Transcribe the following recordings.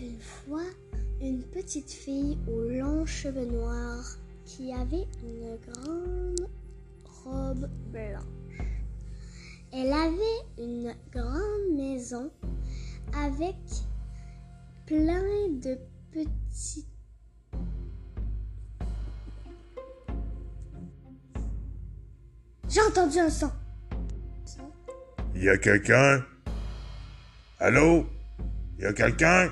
une fois une petite fille aux longs cheveux noirs qui avait une grande robe blanche. Elle avait une grande maison avec plein de petits J'ai entendu un son. Y a quelqu'un? Allô? Y a quelqu'un?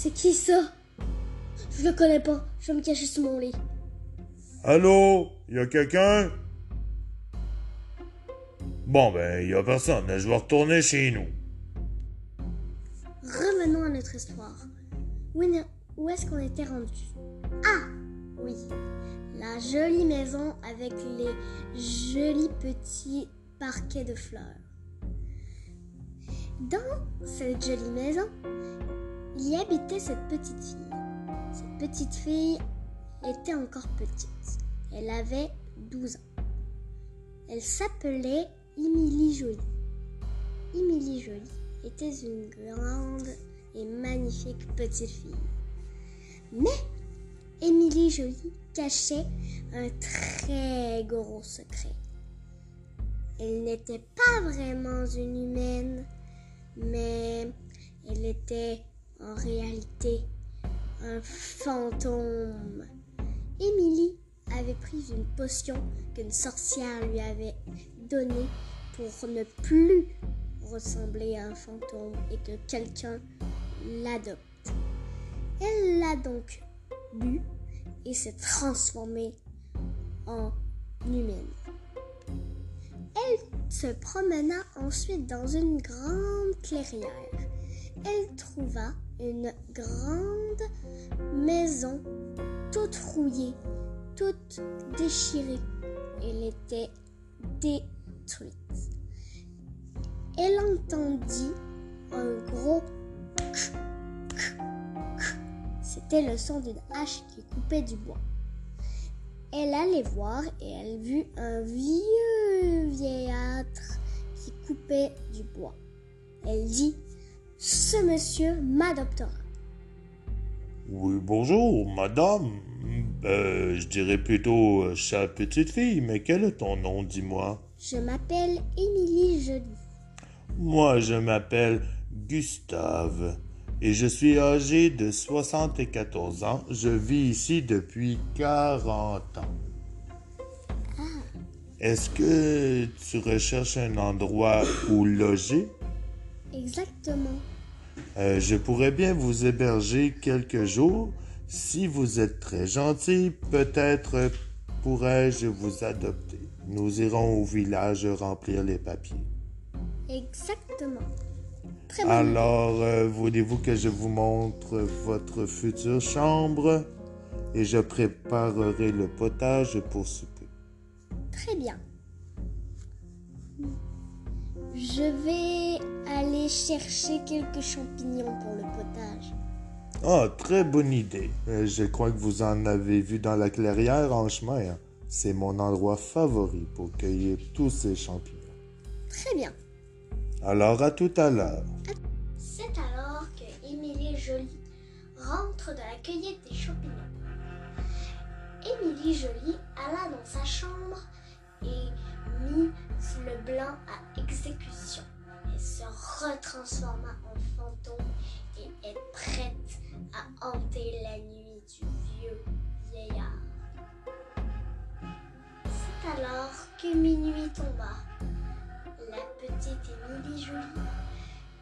C'est qui ça? Je le connais pas. Je vais me cacher sous mon lit. Allô? Y a quelqu'un? Bon, ben, y a personne. Je vais retourner chez nous. Revenons à notre histoire. Où est-ce qu'on était rendu? Ah Oui, la jolie maison avec les jolis petits parquets de fleurs. Dans cette jolie maison, y habitait cette petite fille. Cette petite fille était encore petite. Elle avait 12 ans. Elle s'appelait Émilie Jolie. Émilie Jolie était une grande et magnifique petite fille. Mais Émilie Jolie cachait un très gros secret. Elle n'était pas vraiment une humaine, mais elle était en réalité un fantôme. Émilie avait pris une potion qu'une sorcière lui avait donnée pour ne plus ressembler à un fantôme et que quelqu'un l'adopte. Elle l'a donc bu et s'est transformée en humaine. Elle se promena ensuite dans une grande clairière. Elle trouva une grande maison toute rouillée, toute déchirée. Elle était détruite. Elle entendit un gros C'était le son d'une hache qui coupait du bois. Elle allait voir et elle vit un vieux vieillâtre qui coupait du bois. Elle dit Ce monsieur m'adoptera. Oui, bonjour, madame. Euh, je dirais plutôt euh, petite fille, mais quel est ton nom, dis-moi? Je m'appelle Émilie Jolie. Moi, je m'appelle Gustave et je suis âgé de 74 ans. Je vis ici depuis 40 ans. Est-ce que tu recherches un endroit où loger? Exactement. Euh, je pourrais bien vous héberger quelques jours. Si vous êtes très gentil, peut-être pourrais-je vous adopter. Nous irons au village remplir les papiers. Exactement. Très bonne Alors, euh, voulez-vous que je vous montre votre future chambre? Et je préparerai le potage pour souper. Très bien. Je vais aller chercher quelques champignons pour le potage. Ah, très bonne idée. Euh, je crois que vous en avez vu dans la clairière en chemin. C'est mon endroit favori pour cueillir tous ces champignons. Très bien. Alors, à tout à l'heure. C'est alors que Émilie Jolie rentre de la cueillette des champignons. Émilie Jolie alla dans sa chambre et mit le blanc à exécution. Se retransforma en fantôme et est prête à hanter la nuit du vieux vieillard. C'est alors que minuit tomba. La petite Émilie Jolie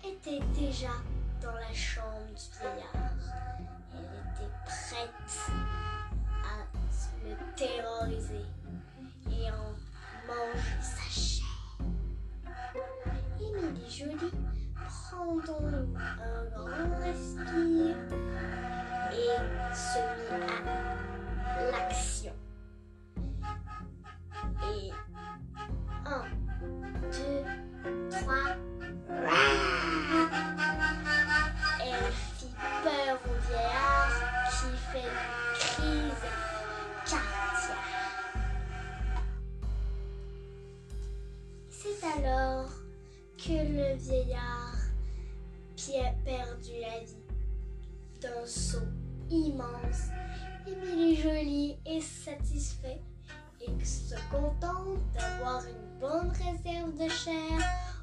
était déjà dans la chambre du vieillard. Elle était prête à le terroriser un grand respire et se mit à l'action. Et un, deux, trois. Elle fit peur au vieillard qui fait une crise cardiaque. C'est alors que le vieillard perdu la vie d'un saut immense. Jolie est satisfait et se contente d'avoir une bonne réserve de chair